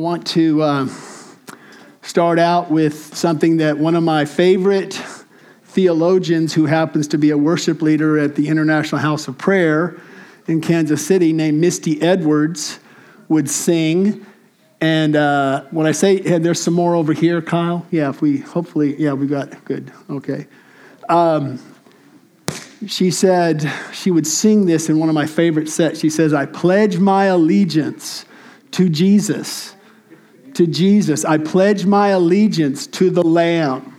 want to uh, start out with something that one of my favorite theologians, who happens to be a worship leader at the International House of Prayer in Kansas City, named Misty Edwards, would sing. And uh, when I say, hey, there's some more over here, Kyle. Yeah, if we hopefully, yeah, we got good. Okay. Um, she said she would sing this in one of my favorite sets. She says, I pledge my allegiance to Jesus to Jesus. I pledge my allegiance to the Lamb.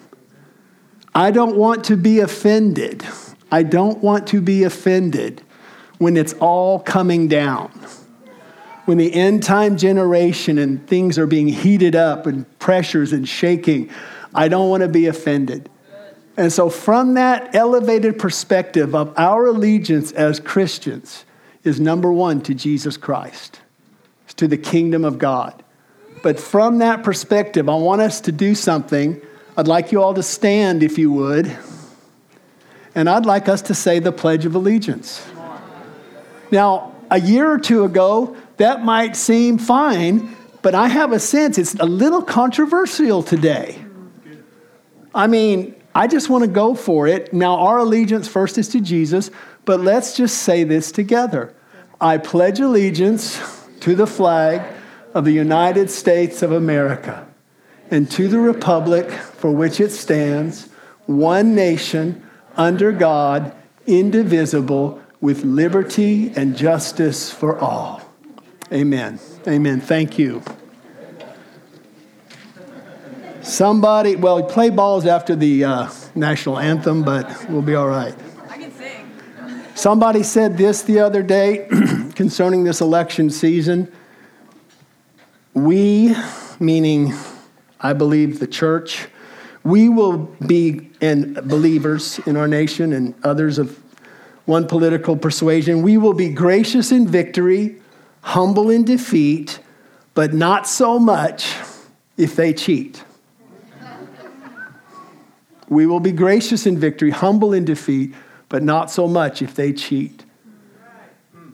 I don't want to be offended. I don't want to be offended when it's all coming down. When the end time generation and things are being heated up and pressures and shaking, I don't want to be offended. And so, from that elevated perspective of our allegiance as Christians, is number one to Jesus Christ, to the kingdom of God. But from that perspective, I want us to do something. I'd like you all to stand, if you would. And I'd like us to say the Pledge of Allegiance. Now, a year or two ago, that might seem fine, but I have a sense it's a little controversial today. I mean, I just want to go for it. Now, our allegiance first is to Jesus, but let's just say this together. I pledge allegiance to the flag of the United States of America and to the republic for which it stands, one nation, under God, indivisible, with liberty and justice for all. Amen. Amen. Thank you. Somebody, well, play balls after the uh, national anthem, but we'll be all right. I can sing. Somebody said this the other day concerning this election season. We, meaning I believe the church, we will be, and believers in our nation and others of one political persuasion, we will be gracious in victory, humble in defeat, but not so much if they cheat. We will be gracious in victory, humble in defeat, but not so much if they cheat.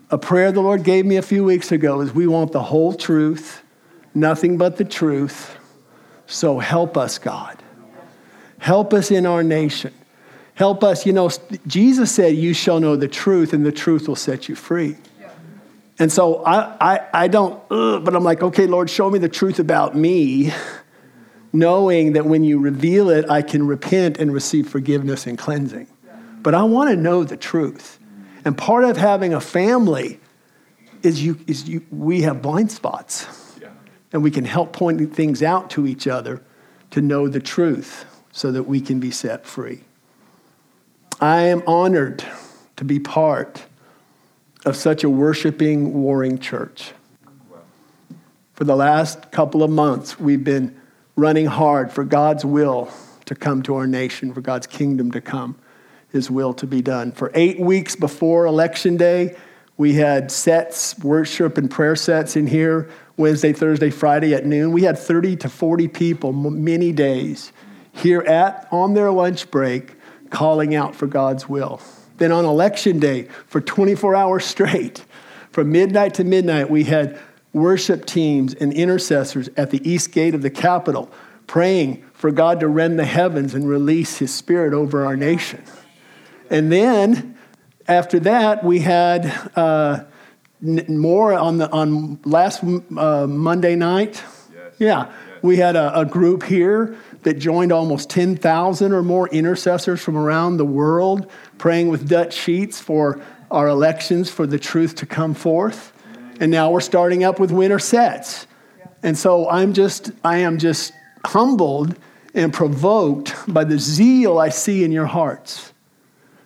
A prayer the Lord gave me a few weeks ago is we want the whole truth nothing but the truth. So help us, God. Help us in our nation. Help us, you know, Jesus said, You shall know the truth, and the truth will set you free. And so I, I, I don't, but I'm like, okay, Lord, show me the truth about me, knowing that when you reveal it, I can repent and receive forgiveness and cleansing. But I want to know the truth. And part of having a family is, you, is you, we have blind spots and we can help point things out to each other to know the truth so that we can be set free. I am honored to be part of such a worshiping, warring church. For the last couple of months, we've been running hard for God's will to come to our nation, for God's kingdom to come, His will to be done. For eight weeks before Election Day, we had sets, worship and prayer sets in here Wednesday, Thursday, Friday at noon. We had 30 to 40 people many days here at on their lunch break calling out for God's will. Then on election day for 24 hours straight, from midnight to midnight, we had worship teams and intercessors at the east gate of the Capitol praying for God to rend the heavens and release his spirit over our nation. And then after that, we had uh, more on the on last uh, Monday night. Yes. Yeah, yes. we had a, a, group here that joined almost 10,000 or more intercessors from around the world praying with Dutch Sheets for our elections for the truth to come forth. And now we're starting up with winter sets. And so I'm just I am just humbled and provoked by the zeal I see in your hearts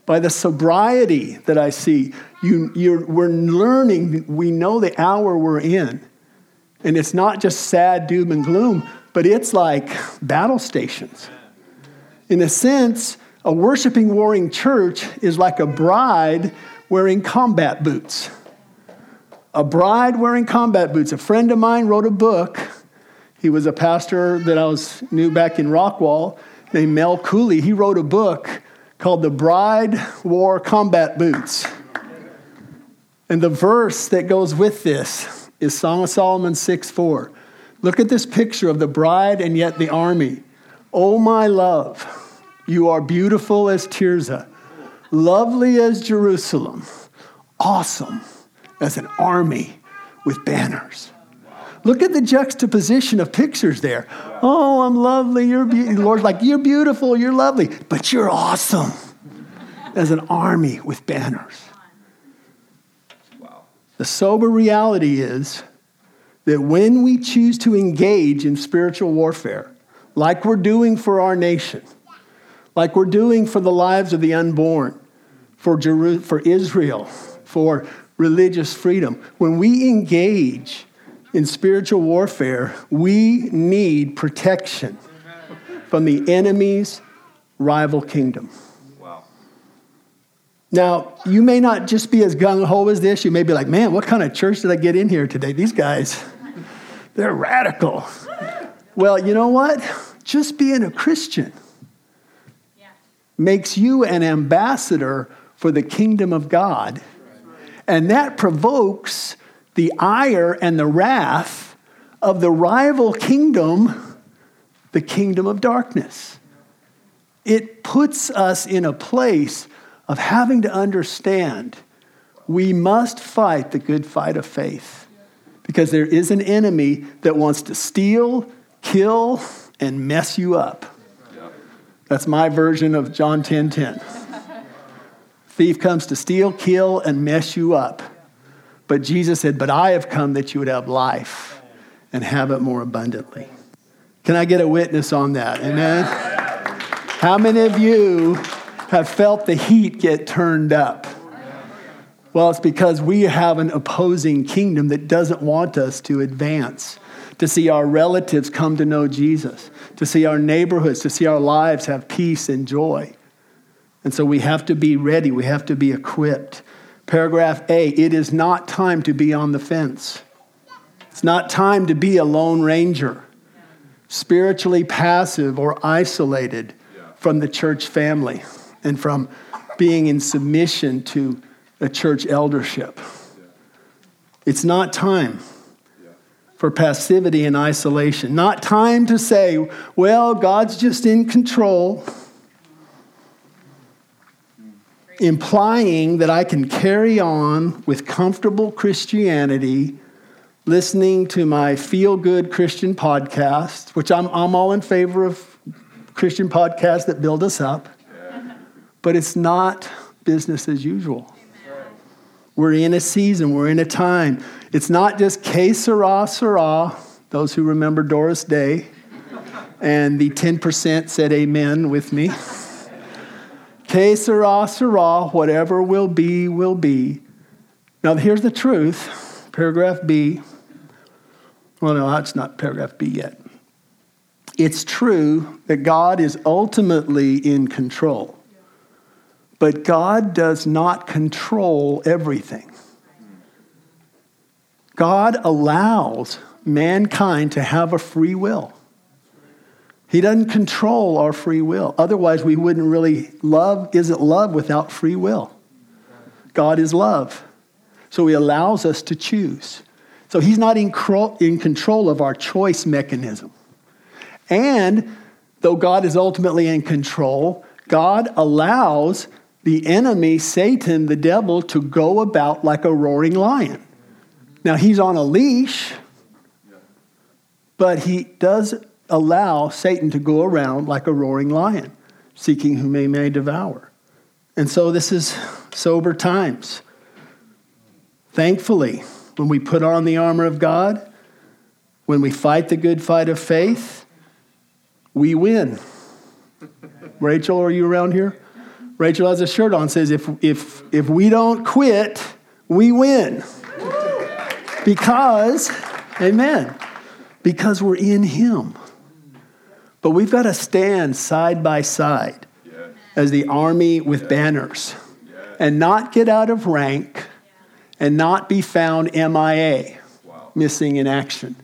by the sobriety that I see. you—you we're learning, we know the hour we're in. And it's not just sad doom and gloom, but it's like battle stations. In a sense, a worshiping, warring church is like a bride wearing combat boots. A bride wearing combat boots. A friend of mine wrote a book. He was a pastor that I was knew back in Rockwall named Mel Cooley. He wrote a book called The Bride Wore Combat Boots. And the verse that goes with this is Song of Solomon 6 4. Look at this picture of the bride and yet the army. Oh, my love, you are beautiful as Tirzah, lovely as Jerusalem, awesome as an army with banners. Look at the juxtaposition of pictures there. Oh, I'm lovely. You're beautiful. Lord's like, you're beautiful. You're lovely, but you're awesome as an army with banners. The sober reality is that when we choose to engage in spiritual warfare, like we're doing for our nation, like we're doing for the lives of the unborn, for, Jeru- for Israel, for religious freedom, when we engage in spiritual warfare, we need protection from the enemy's rival kingdom. Wow. Now, you may not just be as gung ho as this. You may be like, man, what kind of church did I get in here today? These guys, they're radical. Well, you know what? Just being a Christian yeah. makes you an ambassador for the kingdom of God. And that provokes the ire and the wrath of the rival kingdom, the kingdom of darkness. It puts us in a place of having to understand we must fight the good fight of faith because there is an enemy that wants to steal, kill, and mess you up. That's my version of John 10 10. Thief comes to steal, kill, and mess you up. But Jesus said, But I have come that you would have life and have it more abundantly. Can I get a witness on that? Amen? How many of you have felt the heat get turned up? Well, it's because we have an opposing kingdom that doesn't want us to advance, to see our relatives come to know Jesus, to see our neighborhoods, to see our lives have peace and joy. And so we have to be ready, we have to be equipped. Paragraph A it is not time to be on the fence. It's not time to be a lone ranger, spiritually passive or isolated from the church family and from being in submission to a church eldership. It's not time for passivity and isolation. Not time to say, well, God's just in control implying that I can carry on with comfortable Christianity, listening to my feel good Christian podcast, which I'm, I'm all in favor of Christian podcasts that build us up, but it's not business as usual. We're in a season, we're in a time. It's not just que sera, sera, those who remember Doris Day, and the 10% said amen with me. Sera, whatever will be, will be. Now, here's the truth. Paragraph B. Well, no, that's not paragraph B yet. It's true that God is ultimately in control, but God does not control everything. God allows mankind to have a free will. He doesn't control our free will. Otherwise, we wouldn't really love isn't love without free will. God is love. So he allows us to choose. So he's not in, in control of our choice mechanism. And though God is ultimately in control, God allows the enemy, Satan, the devil, to go about like a roaring lion. Now, he's on a leash, but he does allow Satan to go around like a roaring lion, seeking whom he may devour. And so this is sober times. Thankfully, when we put on the armor of God, when we fight the good fight of faith, we win. Rachel, are you around here? Rachel has a shirt on says if if if we don't quit, we win. Because amen. Because we're in him. But we've got to stand side by side as the army with banners and not get out of rank and not be found MIA, missing in action.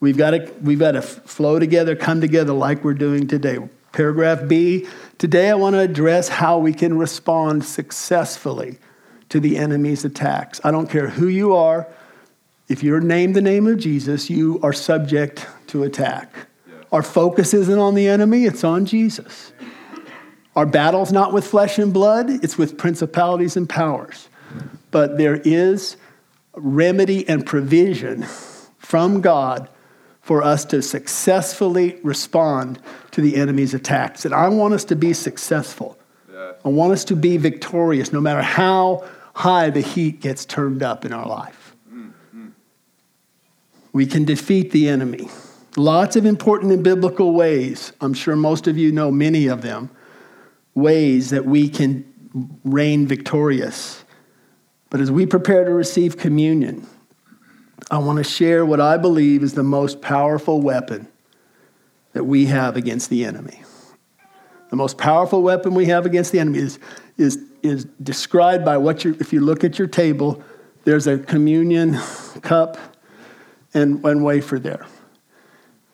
We've got, to, we've got to flow together, come together like we're doing today. Paragraph B today I want to address how we can respond successfully to the enemy's attacks. I don't care who you are, if you're named the name of Jesus, you are subject to attack. Our focus isn't on the enemy, it's on Jesus. Our battle's not with flesh and blood, it's with principalities and powers. But there is remedy and provision from God for us to successfully respond to the enemy's attacks. And I want us to be successful. Yeah. I want us to be victorious no matter how high the heat gets turned up in our life. Mm-hmm. We can defeat the enemy. Lots of important and biblical ways. I'm sure most of you know many of them. Ways that we can reign victorious. But as we prepare to receive communion, I want to share what I believe is the most powerful weapon that we have against the enemy. The most powerful weapon we have against the enemy is, is, is described by what you, if you look at your table, there's a communion cup and one wafer there.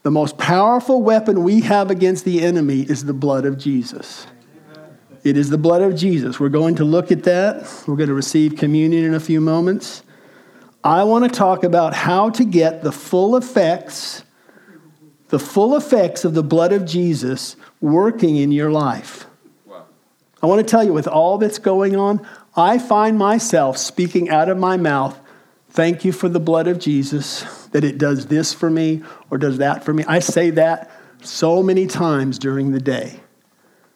The most powerful weapon we have against the enemy is the blood of Jesus. It is the blood of Jesus. We're going to look at that. We're going to receive communion in a few moments. I want to talk about how to get the full effects, the full effects of the blood of Jesus working in your life. I want to tell you, with all that's going on, I find myself speaking out of my mouth, thank you for the blood of Jesus, that it does this for me or does that for me. I say that so many times during the day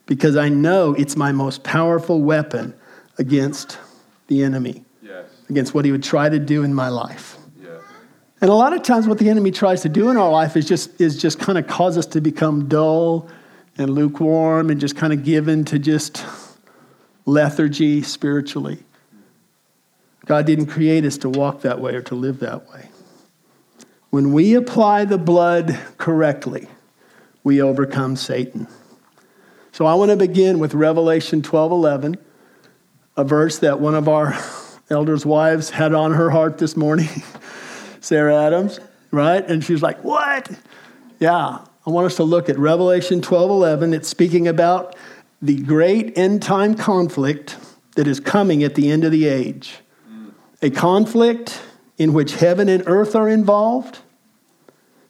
because I know it's my most powerful weapon against the enemy, yes. against what he would try to do in my life. Yes. And a lot of times, what the enemy tries to do in our life is just, is just kind of cause us to become dull and lukewarm and just kind of given to just lethargy spiritually. God didn't create us to walk that way or to live that way. When we apply the blood correctly, we overcome Satan. So I want to begin with Revelation 12:11, a verse that one of our elders' wives had on her heart this morning, Sarah Adams, right? And she's like, What? Yeah, I want us to look at Revelation 12:11. It's speaking about the great end time conflict that is coming at the end of the age. A conflict in which heaven and earth are involved,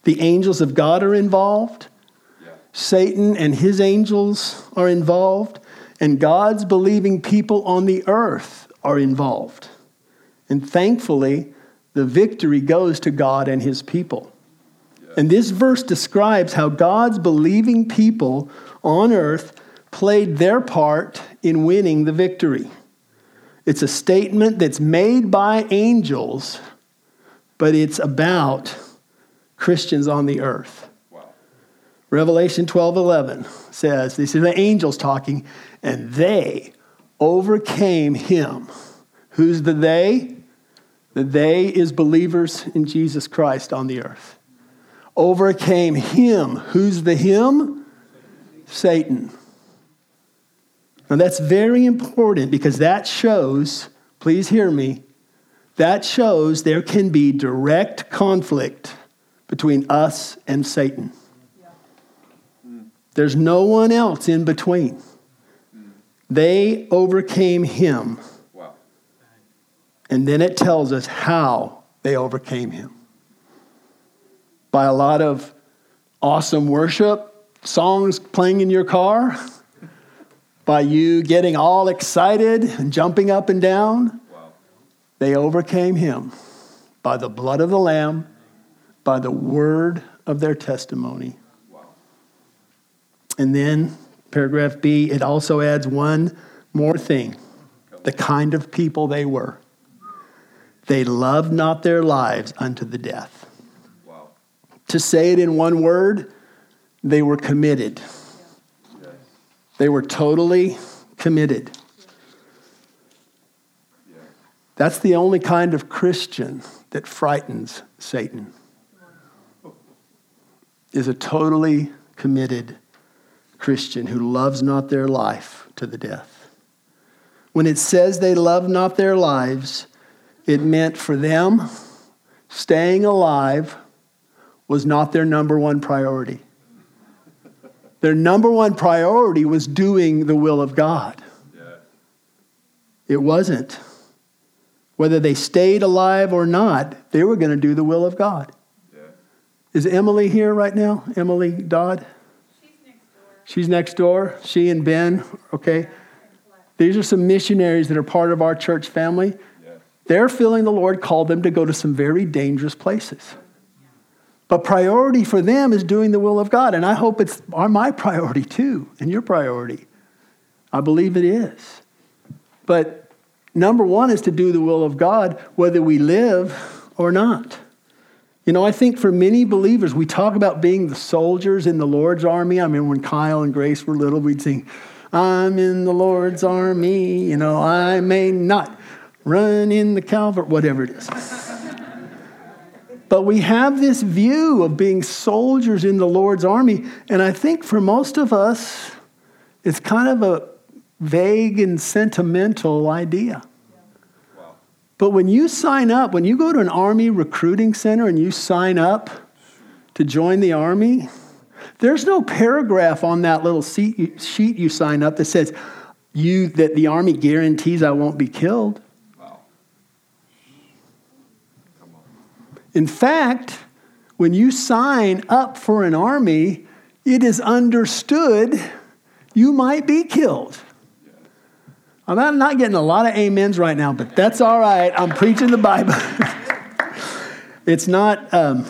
the angels of God are involved, Satan and his angels are involved, and God's believing people on the earth are involved. And thankfully, the victory goes to God and his people. And this verse describes how God's believing people on earth played their part in winning the victory. It's a statement that's made by angels, but it's about Christians on the earth. Revelation 12 11 says, These are the angels talking, and they overcame him. Who's the they? The they is believers in Jesus Christ on the earth. Overcame him. Who's the him? Satan. Now that's very important because that shows, please hear me, that shows there can be direct conflict between us and Satan. There's no one else in between. They overcame him. Wow. And then it tells us how they overcame him. By a lot of awesome worship, songs playing in your car, by you getting all excited and jumping up and down. Wow. They overcame him by the blood of the Lamb, by the word of their testimony. And then, paragraph B, it also adds one more thing the kind of people they were. They loved not their lives unto the death. Wow. To say it in one word, they were committed. They were totally committed. That's the only kind of Christian that frightens Satan. Is a totally committed Christian who loves not their life to the death. When it says they love not their lives, it meant for them, staying alive was not their number one priority. Their number one priority was doing the will of God. It wasn't. Whether they stayed alive or not, they were going to do the will of God. Yeah. Is Emily here right now? Emily Dodd? She's next door. She's next door. She and Ben, okay? These are some missionaries that are part of our church family. They're feeling the Lord called them to go to some very dangerous places. But priority for them is doing the will of God. And I hope it's my priority too, and your priority. I believe it is. But number one is to do the will of God, whether we live or not. You know, I think for many believers, we talk about being the soldiers in the Lord's army. I mean, when Kyle and Grace were little, we'd sing, I'm in the Lord's army, you know, I may not run in the Calvary, whatever it is. But we have this view of being soldiers in the Lord's army, and I think for most of us, it's kind of a vague and sentimental idea. But when you sign up, when you go to an army recruiting center and you sign up to join the army, there's no paragraph on that little sheet you sign up that says you that the army guarantees I won't be killed. In fact, when you sign up for an army, it is understood you might be killed. I'm not getting a lot of amens right now, but that's all right. I'm preaching the Bible. it's not, um,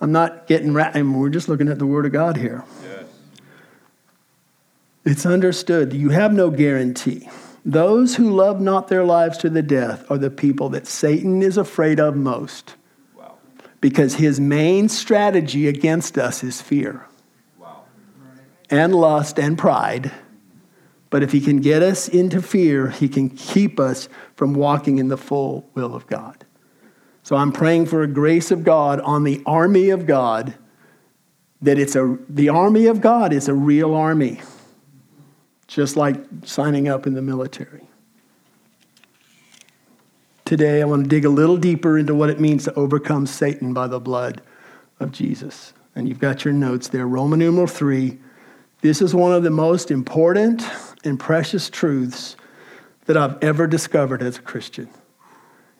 I'm not getting, ra- we're just looking at the Word of God here. Yes. It's understood. You have no guarantee. Those who love not their lives to the death are the people that Satan is afraid of most because his main strategy against us is fear and lust and pride. But if he can get us into fear, he can keep us from walking in the full will of God. So I'm praying for a grace of God on the army of God that it's a the army of God is a real army. Just like signing up in the military. Today, I want to dig a little deeper into what it means to overcome Satan by the blood of Jesus. And you've got your notes there. Roman numeral 3. This is one of the most important and precious truths that I've ever discovered as a Christian.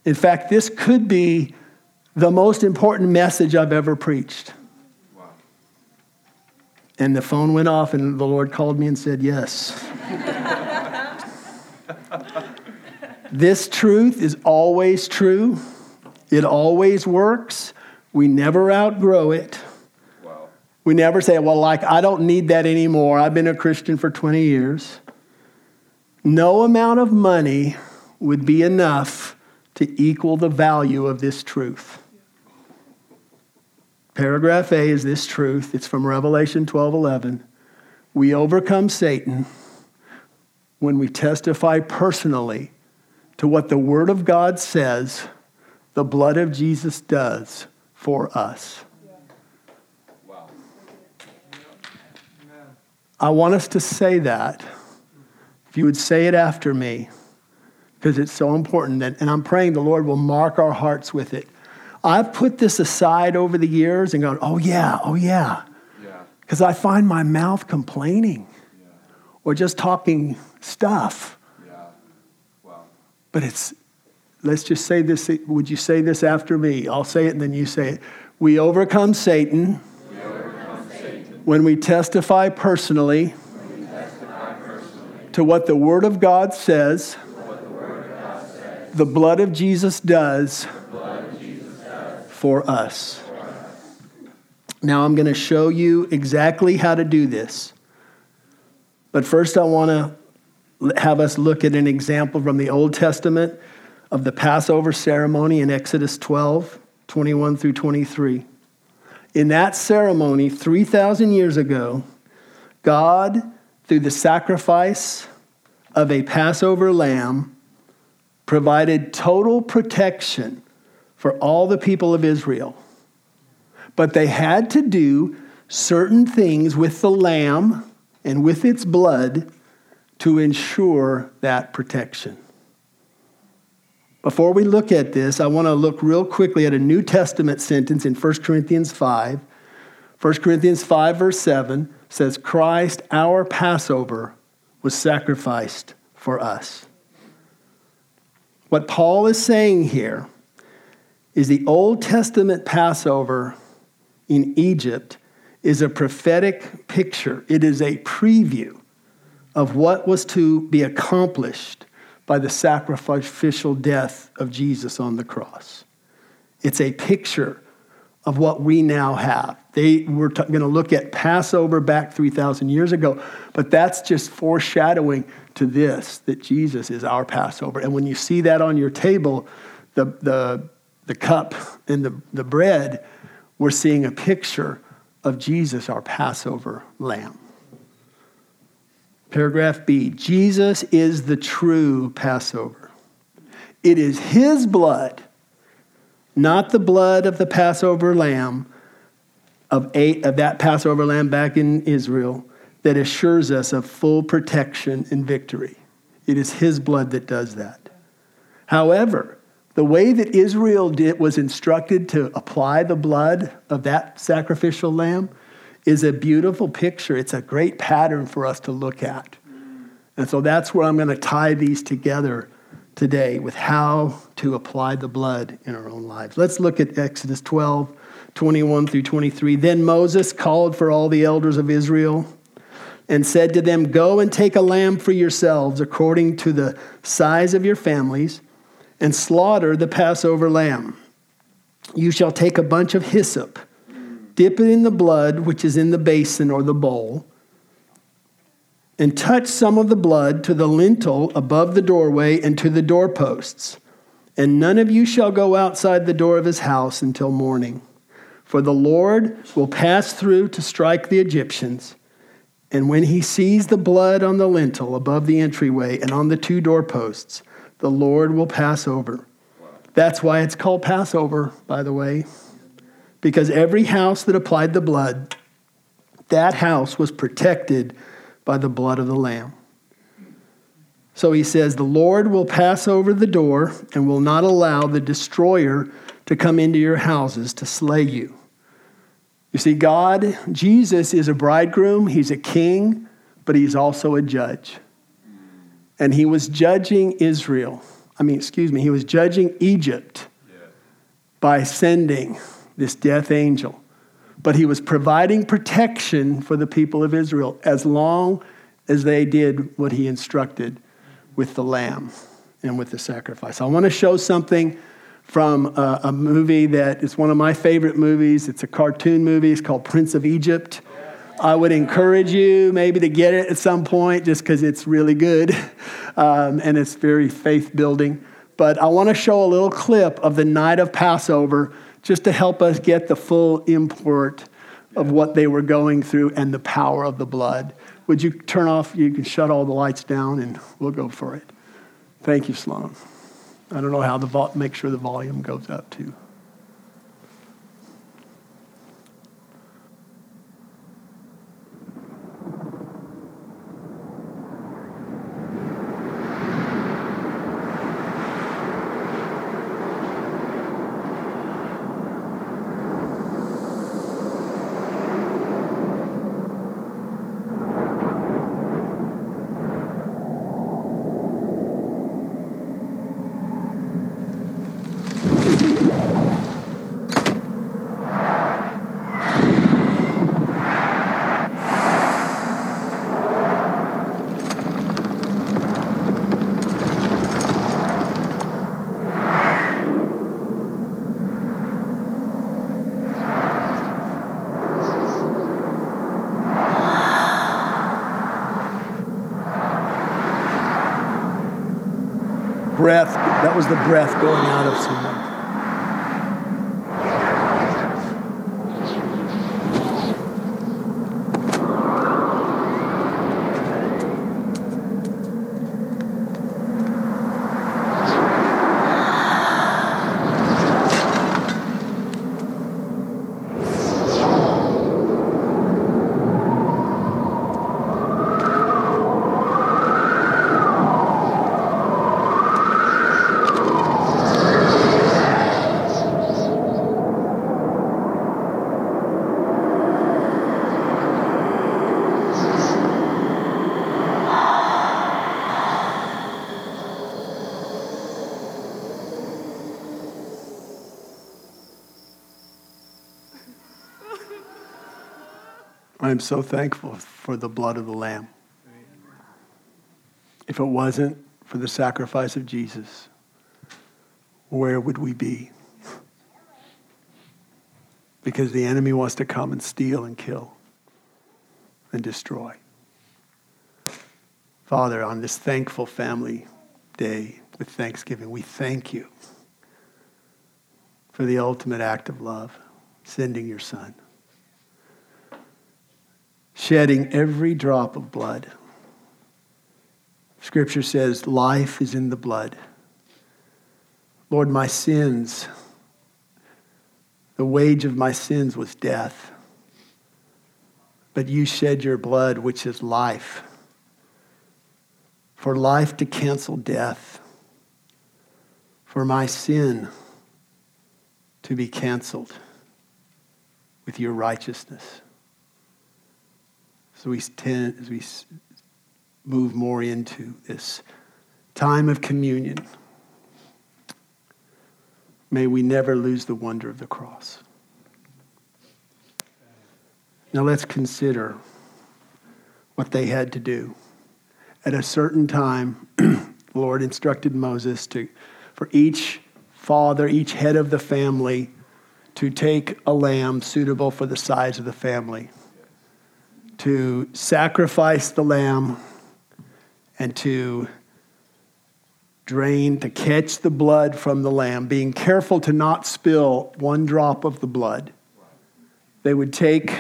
In fact, this could be the most important message I've ever preached. Wow. And the phone went off, and the Lord called me and said, Yes. This truth is always true, it always works. We never outgrow it. Wow. We never say, well, like, I don't need that anymore. I've been a Christian for 20 years. No amount of money would be enough to equal the value of this truth. Paragraph A is this truth. It's from Revelation 12 11. We overcome Satan when we testify personally to what the Word of God says the blood of Jesus does for us. I want us to say that. If you would say it after me, because it's so important. That, and I'm praying the Lord will mark our hearts with it. I've put this aside over the years and gone, oh, yeah, oh, yeah. Because yeah. I find my mouth complaining yeah. or just talking stuff. But it's, let's just say this. Would you say this after me? I'll say it and then you say it. We overcome Satan, we overcome Satan. when we testify personally, to what the Word of God says, the blood of Jesus does, of Jesus does. for us. Now, I'm going to show you exactly how to do this. But first, I want to have us look at an example from the Old Testament of the Passover ceremony in Exodus 12, 21 through 23. In that ceremony, 3,000 years ago, God, through the sacrifice of a Passover lamb, provided total protection for all the people of Israel. But they had to do certain things with the lamb and with its blood to ensure that protection. Before we look at this, I want to look real quickly at a New Testament sentence in 1 Corinthians 5. 1 Corinthians 5, verse 7 says, Christ, our Passover, was sacrificed for us. What Paul is saying here is the Old Testament Passover in Egypt is a prophetic picture, it is a preview of what was to be accomplished by the sacrificial death of Jesus on the cross. It's a picture of what we now have. They were t- going to look at Passover back 3,000 years ago, but that's just foreshadowing to this that Jesus is our Passover. And when you see that on your table, the, the, the cup and the, the bread, we're seeing a picture of Jesus, our Passover lamb. Paragraph B Jesus is the true Passover. It is his blood, not the blood of the Passover lamb, of, eight, of that Passover lamb back in Israel, that assures us of full protection and victory. It is his blood that does that. However, the way that Israel did, was instructed to apply the blood of that sacrificial lamb is a beautiful picture. It's a great pattern for us to look at. And so that's where I'm going to tie these together today with how to apply the blood in our own lives. Let's look at Exodus 12, 21 through 23. Then Moses called for all the elders of Israel and said to them, Go and take a lamb for yourselves according to the size of your families and slaughter the Passover lamb. You shall take a bunch of hyssop dip it in the blood which is in the basin or the bowl, and touch some of the blood to the lintel above the doorway and to the doorposts. And none of you shall go outside the door of his house until morning. For the Lord will pass through to strike the Egyptians. And when he sees the blood on the lintel above the entryway and on the two doorposts, the Lord will pass over. That's why it's called Passover, by the way because every house that applied the blood, that house was protected by the blood of the Lamb. So he says, The Lord will pass over the door and will not allow the destroyer to come into your houses to slay you. You see, God, Jesus is a bridegroom, he's a king, but he's also a judge. And he was judging Israel. I mean, excuse me, he was judging Egypt by sending this death angel. But he was providing protection for the people of Israel as long as they did what he instructed with the lamb and with the sacrifice. I want to show something from a, a, movie that is one of my favorite movies. It's a cartoon movie. It's called Prince of Egypt. I would encourage you maybe to get it at some point just because it's really good um, and it's very faith building. But I want to show a little clip of the night of Passover just to help us get the full import of what they were going through and the power of the blood. Would you turn off? You can shut all the lights down and we'll go for it. Thank you, Sloan. I don't know how to vo- make sure the volume goes up too. breath, that was the breath going out of someone. I am so thankful for the blood of the Lamb. If it wasn't for the sacrifice of Jesus, where would we be? Because the enemy wants to come and steal and kill and destroy. Father, on this thankful family day with Thanksgiving, we thank you for the ultimate act of love, sending your son, shedding every drop of blood. Scripture says, life is in the blood. Lord, my sins, the wage of my sins was death. But you shed your blood, which is life, for life to cancel death, for my sin to be canceled with your righteousness. So we tend, as we move more into this time of communion, may we never lose the wonder of the cross. Now let's consider what they had to do. At a certain time, the Lord instructed Moses to, for each father, each head of the family, to take a lamb suitable for the size of the family, to sacrifice the lamb, and to drain, to catch the blood from the lamb, being careful to not spill one drop of the blood. They would take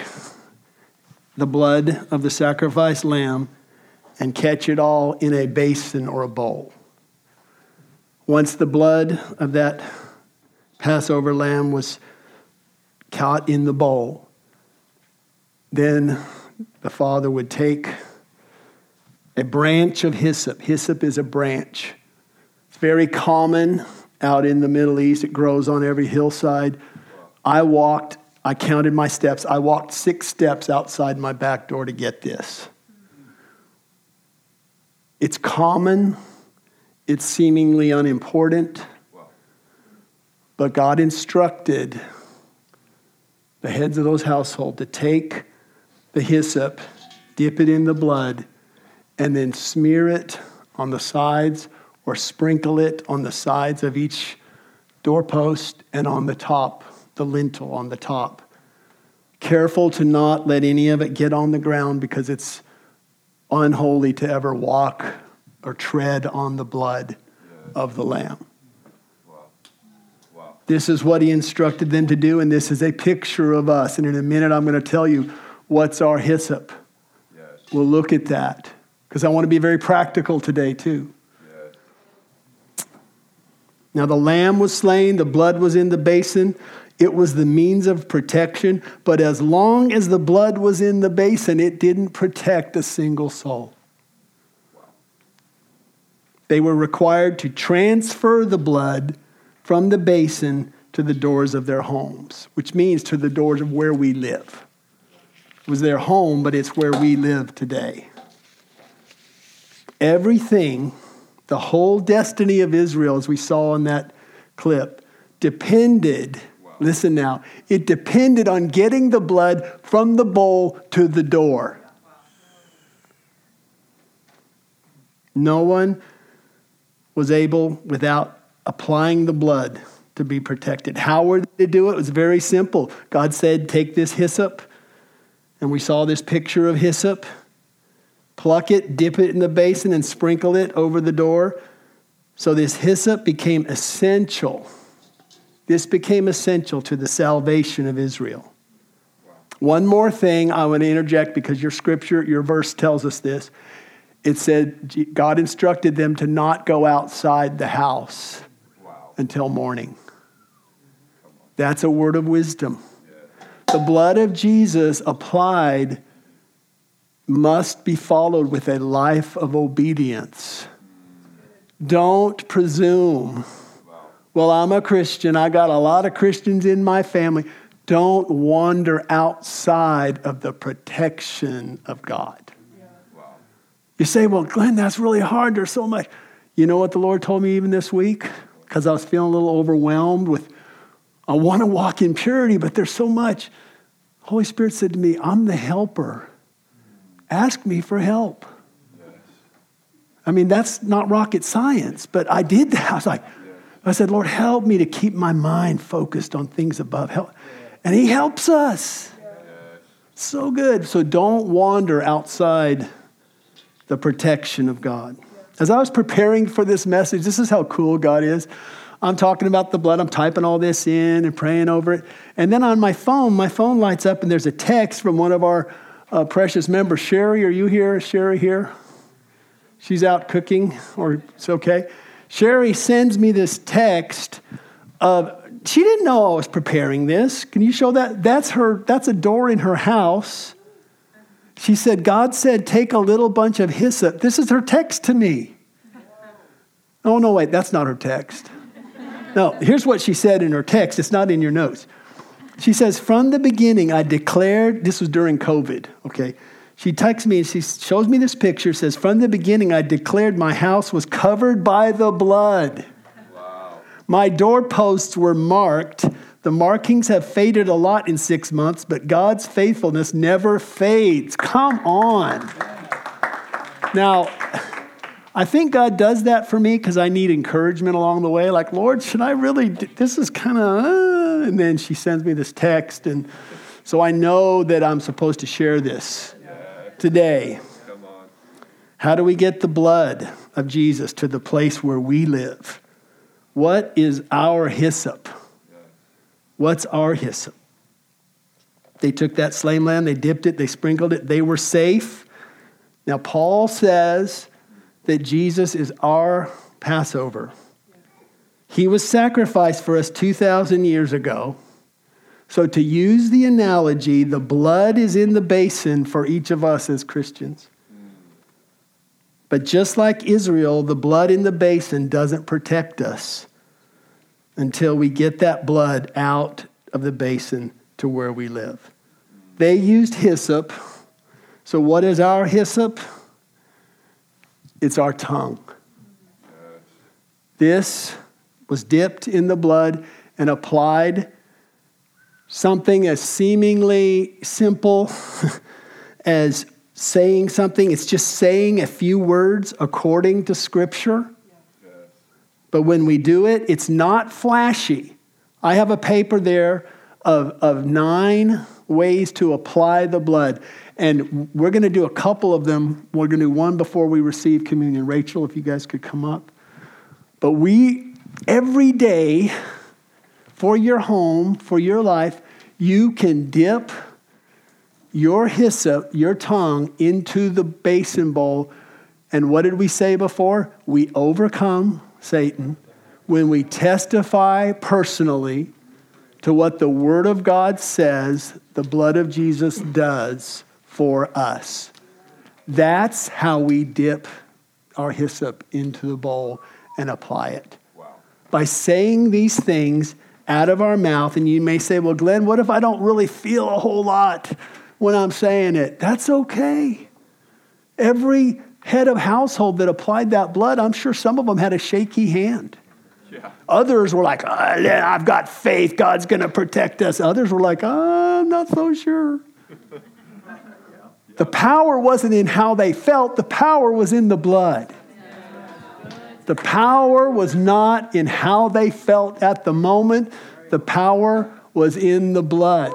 the blood of the sacrificed lamb and catch it all in a basin or a bowl. Once the blood of that Passover lamb was caught in the bowl, then the father would take a branch of hyssop. Hyssop is a branch. It's very common out in the Middle East. It grows on every hillside. I walked I counted my steps. I walked six steps outside my back door to get this. It's common, it's seemingly unimportant, but God instructed the heads of those households to take the hyssop, dip it in the blood, and then smear it on the sides or sprinkle it on the sides of each doorpost and on the top the lintel on the top. Careful to not let any of it get on the ground because it's unholy to ever walk or tread on the blood of the Lamb. This is what he instructed them to do, and this is a picture of us. And in a minute, I'm going to tell you what's our hyssop. Yes. We'll look at that because I want to be very practical today, too. Yes. Now, the lamb was slain, the blood was in the basin. It was the means of protection, but as long as the blood was in the basin, it didn't protect a single soul. They were required to transfer the blood from the basin to the doors of their homes, which means to the doors of where we live. Was their home, but it's where we live today. Everything, the whole destiny of Israel, as we saw in that clip, depended listen now, it depended on getting the blood from the bowl to the door. No one was able, without applying the blood, to be protected. How were they to do it? It was very simple. God said, Take this hyssop, and we saw this picture of hyssop. Pluck it, dip it in the basin, and sprinkle it over the door. So this hyssop became essential this became essential to the salvation of Israel. One more thing I want to interject because your scripture, your verse tells us this. It said God instructed them to not go outside the house wow. until morning. That's a word of wisdom. The blood of Jesus applied must be followed with a life of obedience. Don't presume well, I'm a Christian. I got a lot of Christians in my family. Don't wander outside of the protection of God. You say, well, Glenn, that's really hard. There's so much. You know what the Lord told me even this week? Because I was feeling a little overwhelmed with, I want to walk in purity, but there's so much. Holy Spirit said to me, I'm the helper. Ask me for help. I mean, that's not rocket science, but I did that. I was like, I said, Lord, help me to keep my mind focused on things above. Help. And He helps us. So good. So don't wander outside the protection of God. As I was preparing for this message, this is how cool God is. I'm talking about the blood, I'm typing all this in and praying over it. And then on my phone, my phone lights up and there's a text from one of our uh, precious members. Sherry, are you here? Is Sherry here? She's out cooking, or it's okay. Sherry sends me this text of she didn't know I was preparing this. Can you show that? That's her, that's a door in her house. She said, God said, take a little bunch of hyssop. This is her text to me. Oh, no, wait, that's not her text. No, here's what she said in her text. It's not in your notes. She says, From the beginning, I declared, this was during COVID, okay? She texts me and she shows me this picture, says, From the beginning, I declared my house was covered by the blood. My doorposts were marked. The markings have faded a lot in six months, but God's faithfulness never fades. Come on. Now, I think God does that for me because I need encouragement along the way. Like, Lord, should I really? This is kind of, uh, and then she sends me this text, and so I know that I'm supposed to share this today. How do we get the blood of Jesus to the place where we live? What is our hyssop? What's our hyssop? They took that slain lamb, they dipped it, they sprinkled it, they were safe. Now, Paul says that Jesus is our Passover. He was sacrificed for us 2,000 years ago. So, to use the analogy, the blood is in the basin for each of us as Christians. But just like Israel, the blood in the basin doesn't protect us until we get that blood out of the basin to where we live. They used hyssop. So, what is our hyssop? It's our tongue. This was dipped in the blood and applied something as seemingly simple as saying something. It's just saying a few words according to Scripture. But when we do it, it's not flashy. I have a paper there of, of nine ways to apply the blood. And we're going to do a couple of them. We're going to do one before we receive communion. Rachel, if you guys could come up. But we, every day, for your home, for your life, you can dip your hyssop, your tongue, into the basin bowl. And what did we say before? We overcome Satan when we testify personally to what the Word of God says the blood of Jesus does for us. That's how we dip our hyssop into the bowl and apply it. Wow. By saying these things out of our mouth, and you may say, Well, Glenn, what if I don't really feel a whole lot when I'm saying it? That's okay. Every head of household that applied that blood, I'm sure some of them had a shaky hand. Yeah. Others were like, oh, I've got faith, God's going to protect us. Others were like, oh, I'm not so sure. The power wasn't in how they felt, the power was in the blood. The power was not in how they felt at the moment, the power was in the blood.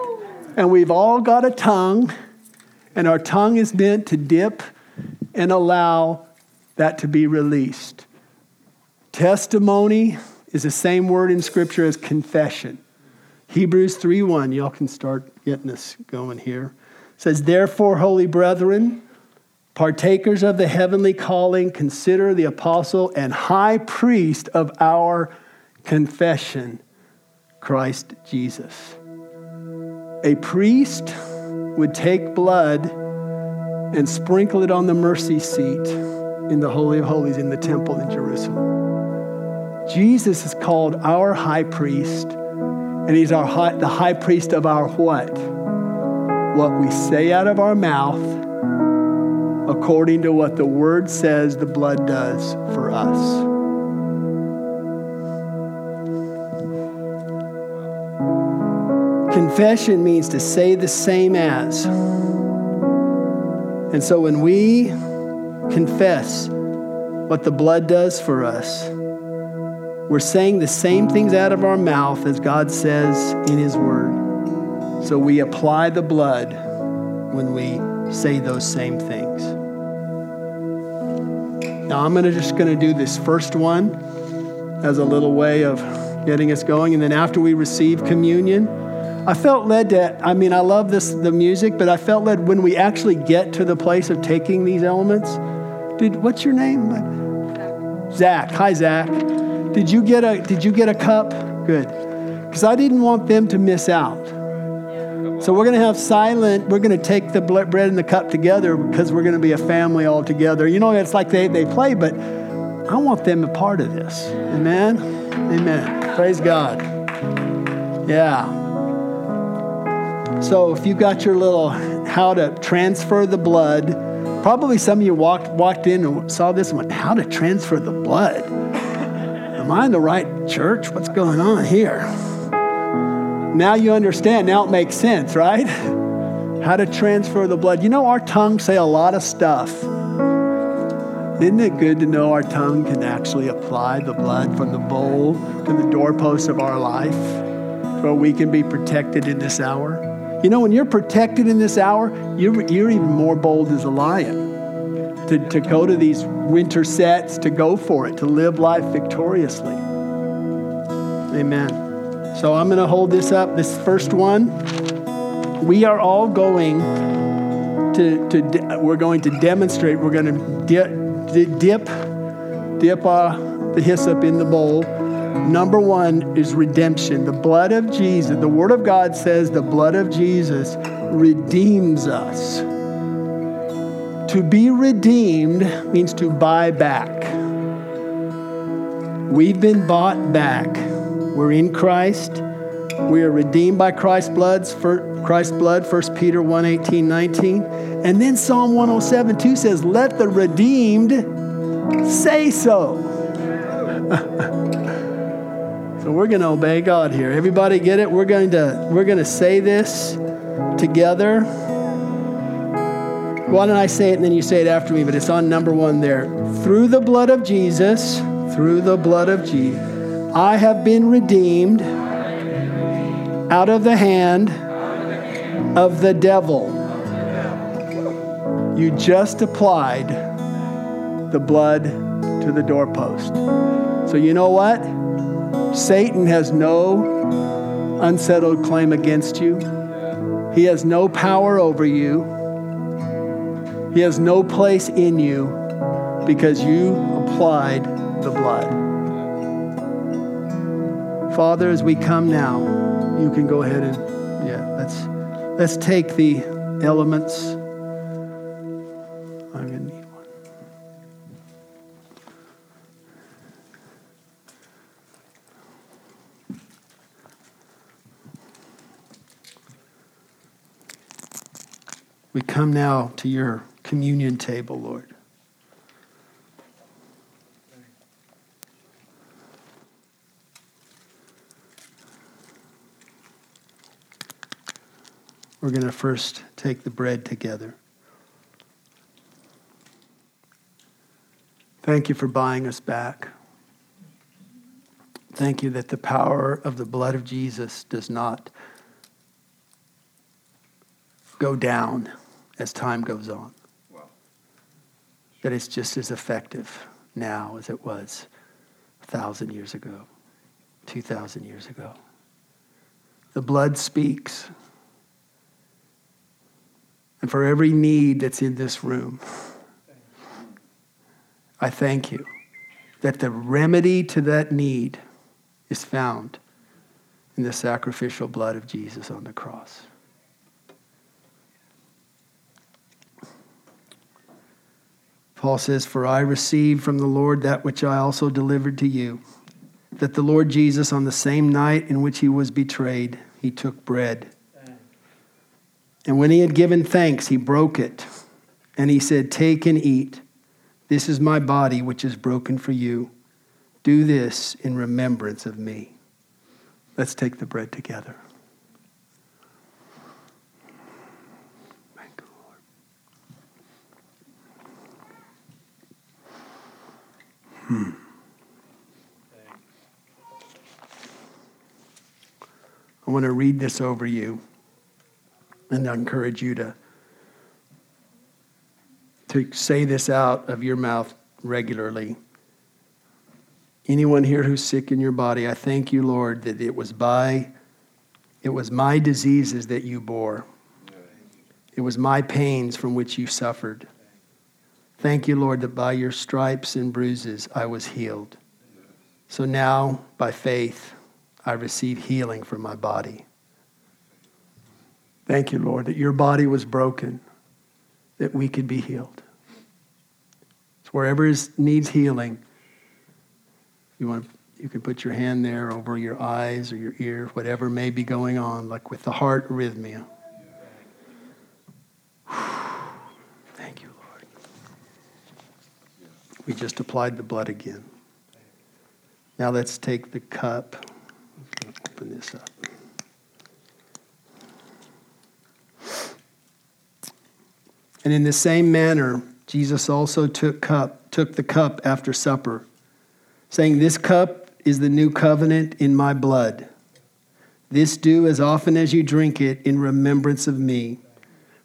And we've all got a tongue, and our tongue is meant to dip and allow that to be released. Testimony is the same word in Scripture as confession. Hebrews 3:1, y'all can start getting us going here. Says, Therefore, holy brethren, partakers of the heavenly calling, consider the apostle and high priest of our confession, Christ Jesus. A priest would take blood and sprinkle it on the mercy seat in the Holy of Holies in the temple in Jerusalem. Jesus is called our high priest, and he's our high, the high priest of our what? What we say out of our mouth according to what the word says the blood does for us. Confession means to say the same as. And so when we confess what the blood does for us, we're saying the same things out of our mouth as God says in His Word. So we apply the blood when we say those same things. Now I'm gonna just going to do this first one as a little way of getting us going, and then after we receive communion, I felt led to. I mean, I love this the music, but I felt led when we actually get to the place of taking these elements. Did what's your name? Zach. Hi, Zach. Did you get a Did you get a cup? Good, because I didn't want them to miss out. So we're going to have silent, we're going to take the bread and the cup together because we're going to be a family all together. You know, it's like they, they play, but I want them a part of this. Amen? Amen. Praise God. Yeah. So if you got your little how to transfer the blood, probably some of you walked, walked in and saw this and went, how to transfer the blood? Am I in the right church? What's going on here? Now you understand. Now it makes sense, right? How to transfer the blood. You know, our tongues say a lot of stuff. Isn't it good to know our tongue can actually apply the blood from the bowl to the doorpost of our life so we can be protected in this hour? You know, when you're protected in this hour, you're, you're even more bold as a lion to, to go to these winter sets, to go for it, to live life victoriously. Amen. So I'm going to hold this up, this first one. We are all going to, to we're going to demonstrate, we're going to dip, dip, dip uh, the hyssop in the bowl. Number one is redemption. The blood of Jesus, the Word of God says the blood of Jesus redeems us. To be redeemed means to buy back. We've been bought back we're in Christ. We are redeemed by Christ's blood, Christ's blood, 1 Peter 1 18, 19. And then Psalm 107 2 says, Let the redeemed say so. so we're going to obey God here. Everybody get it? We're going to we're going to say this together. Why don't I say it and then you say it after me? But it's on number one there. Through the blood of Jesus, through the blood of Jesus. I have been redeemed out of the hand of the devil. You just applied the blood to the doorpost. So, you know what? Satan has no unsettled claim against you, he has no power over you, he has no place in you because you applied the blood. Father, as we come now, you can go ahead and, yeah, let's, let's take the elements. I'm to need one. We come now to your communion table, Lord. We're going to first take the bread together. Thank you for buying us back. Thank you that the power of the blood of Jesus does not go down as time goes on. That it's just as effective now as it was a thousand years ago, 2,000 years ago. The blood speaks and for every need that's in this room. I thank you that the remedy to that need is found in the sacrificial blood of Jesus on the cross. Paul says, For I received from the Lord that which I also delivered to you, that the Lord Jesus, on the same night in which he was betrayed, he took bread. And when he had given thanks, he broke it. And he said, Take and eat. This is my body, which is broken for you. Do this in remembrance of me. Let's take the bread together. Thank you, Lord. Hmm. I want to read this over you and I encourage you to, to say this out of your mouth regularly. Anyone here who's sick in your body, I thank you, Lord, that it was by it was my diseases that you bore. It was my pains from which you suffered. Thank you, Lord, that by your stripes and bruises I was healed. So now, by faith, I receive healing for my body. Thank you, Lord, that your body was broken, that we could be healed. So wherever needs healing, you want you can put your hand there over your eyes or your ear, whatever may be going on, like with the heart arrhythmia. Thank you, Lord. We just applied the blood again. Now let's take the cup. Open this up. And in the same manner, Jesus also took cup, took the cup after supper, saying, This cup is the new covenant in my blood. This do as often as you drink it in remembrance of me.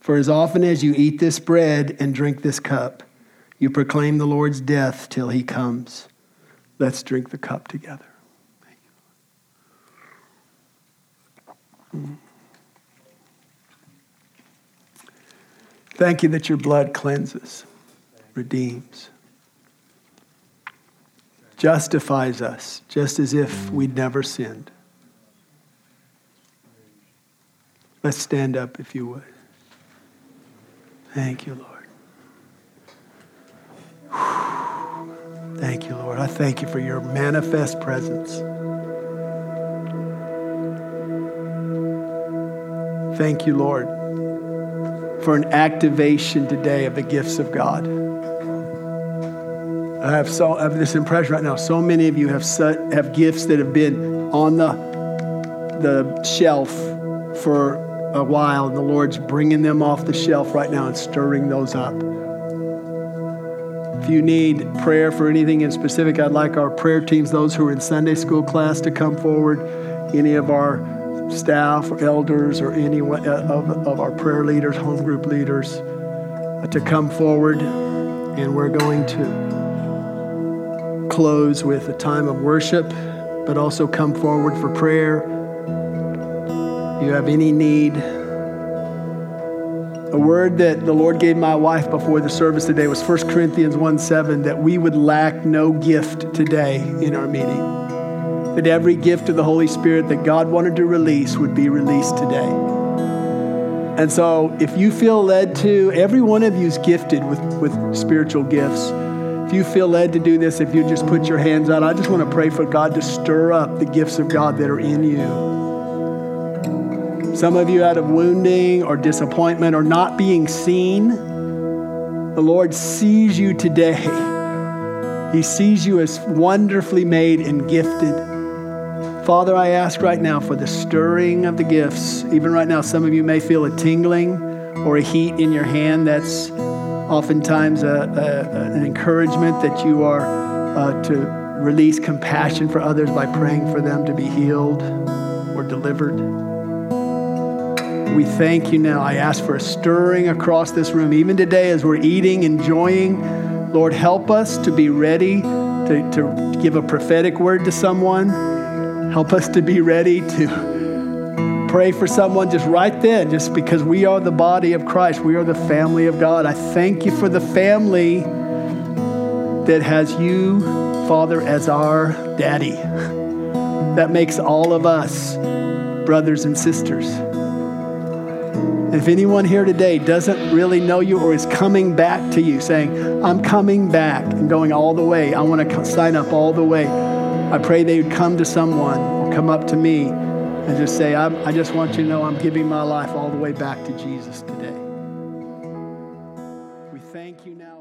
For as often as you eat this bread and drink this cup, you proclaim the Lord's death till he comes. Let's drink the cup together. Mm. Thank you that your blood cleanses, redeems, justifies us, just as if we'd never sinned. Let's stand up if you would. Thank you, Lord. Thank you, Lord. I thank you for your manifest presence. Thank you, Lord for an activation today of the gifts of God. I have so I have this impression right now. So many of you have have gifts that have been on the the shelf for a while, and the Lord's bringing them off the shelf right now and stirring those up. If you need prayer for anything in specific, I'd like our prayer teams, those who are in Sunday school class, to come forward. Any of our staff or elders or any of, of our prayer leaders, home group leaders, uh, to come forward. And we're going to close with a time of worship, but also come forward for prayer. You have any need, a word that the Lord gave my wife before the service today was 1 Corinthians 1 7, that we would lack no gift today in our meeting that every gift of the Holy Spirit that God wanted to release would be released today. And so, if you feel led to, every one of you is gifted with, with spiritual gifts. If you feel led to do this, if you just put your hands out, I just want to pray for God to stir up the gifts of God that are in you. Some of you, out of wounding or disappointment or not being seen, the Lord sees you today. He sees you as wonderfully made and gifted. Father, I ask right now for the stirring of the gifts. Even right now, some of you may feel a tingling or a heat in your hand. That's oftentimes a, a, an encouragement that you are uh, to release compassion for others by praying for them to be healed or delivered. We thank you now. I ask for a stirring across this room, even today as we're eating, enjoying. Lord, help us to be ready to, to give a prophetic word to someone Help us to be ready to pray for someone just right then, just because we are the body of Christ. We are the family of God. I thank you for the family that has you, Father, as our daddy. That makes all of us brothers and sisters. If anyone here today doesn't really know you or is coming back to you saying, I'm coming back and going all the way, I want to sign up all the way I pray they would come to someone come up to me and just say, I, just want you to know I'm giving my life all the way back to Jesus today. We thank you now.